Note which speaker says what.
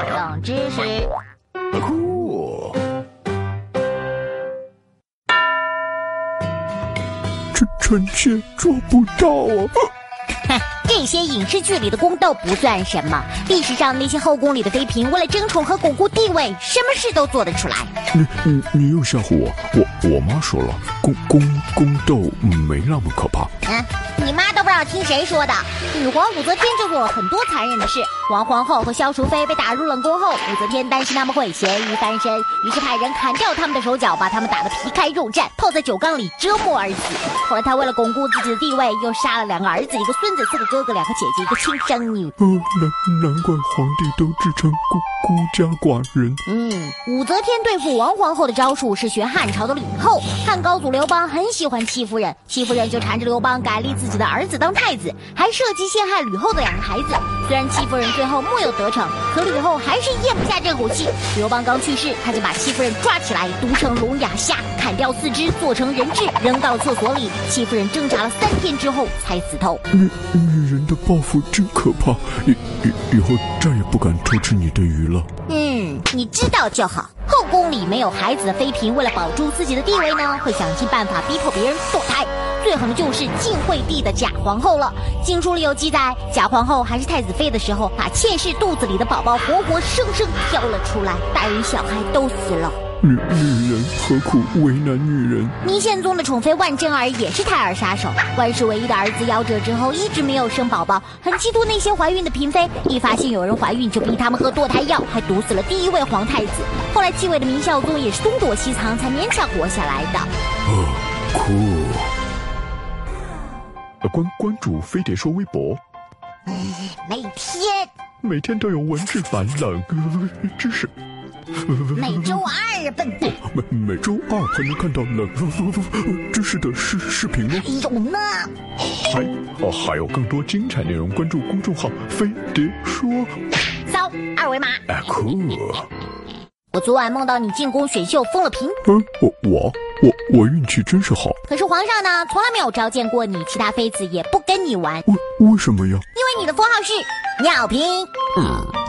Speaker 1: 冷知识。
Speaker 2: 酷，臣臣妾做不到啊！
Speaker 1: 哼，这些影视剧里的宫斗不算什么，历史上那些后宫里的妃嫔，为了争宠和巩固地位，什么事都做得出来。
Speaker 2: 你你你又吓唬我！我我妈说了，宫宫宫斗没那么可怕。
Speaker 1: 嗯，你妈道听谁说的。女皇武则天就做了很多残忍的事。王皇后和萧淑妃被打入冷宫后，武则天担心他们会咸鱼翻身，于是派人砍掉他们的手脚，把他们打得皮开肉绽，泡在酒缸里折磨而死。后来她为了巩固自己的地位，又杀了两个儿子、一个孙子、四个哥哥、两个姐姐、一个亲生女。
Speaker 2: 难难怪皇帝都自称孤孤家寡人。
Speaker 1: 嗯，武则天对付王皇后的招数是学汉朝的吕后。汉高祖刘邦很喜欢戚夫人，戚夫人就缠着刘邦改立自己的儿子当太子，还设计陷害吕后的两个孩子。虽然戚夫人最后木有得逞，可吕后还是咽不下这口气。刘邦刚去世，他就把戚夫人抓起来毒成聋哑瞎，砍掉四肢做成人质，扔到了厕所里。戚夫人挣扎了三天之后才死透。
Speaker 2: 女女人的报复真可怕，以以以后再也不敢偷吃你的鱼了。
Speaker 1: 嗯，你知道就好。后宫里没有孩子的妃嫔，为了保住自己的地位呢，会想尽办法逼迫别人堕胎。最狠的就是晋惠帝的假皇后了。经书里有记载，假皇后还是太子妃的时候，把妾室肚子里的宝宝活活生生挑了出来，大人小孩都死了。
Speaker 2: 女女人何苦为难女人？
Speaker 1: 明宪宗的宠妃万贞儿也是胎儿杀手，万氏唯一的儿子夭折之后，一直没有生宝宝，很嫉妒那些怀孕的嫔妃，一发现有人怀孕就逼他们喝堕胎药，还毒死了第一位皇太子。后来继位的明孝宗也是东躲西藏才勉强活下来的。
Speaker 2: 哦，酷。呃关关注飞碟说微博，
Speaker 1: 每天
Speaker 2: 每天都有文字版冷呃知识。
Speaker 1: 每周二，笨蛋
Speaker 2: 每每周二还能看到冷呃 知识的视视频哦。
Speaker 1: 有呢。
Speaker 2: 还哦还有更多精彩内容，关注公众号“飞碟说
Speaker 1: 扫二维码。”。
Speaker 2: 哎，酷。
Speaker 1: 我昨晚梦到你进宫选秀封了嫔，
Speaker 2: 嗯，我我我我运气真是好。
Speaker 1: 可是皇上呢，从来没有召见过你，其他妃子也不跟你玩，
Speaker 2: 为为什么呀？
Speaker 1: 因为你的封号是尿频。
Speaker 2: 呃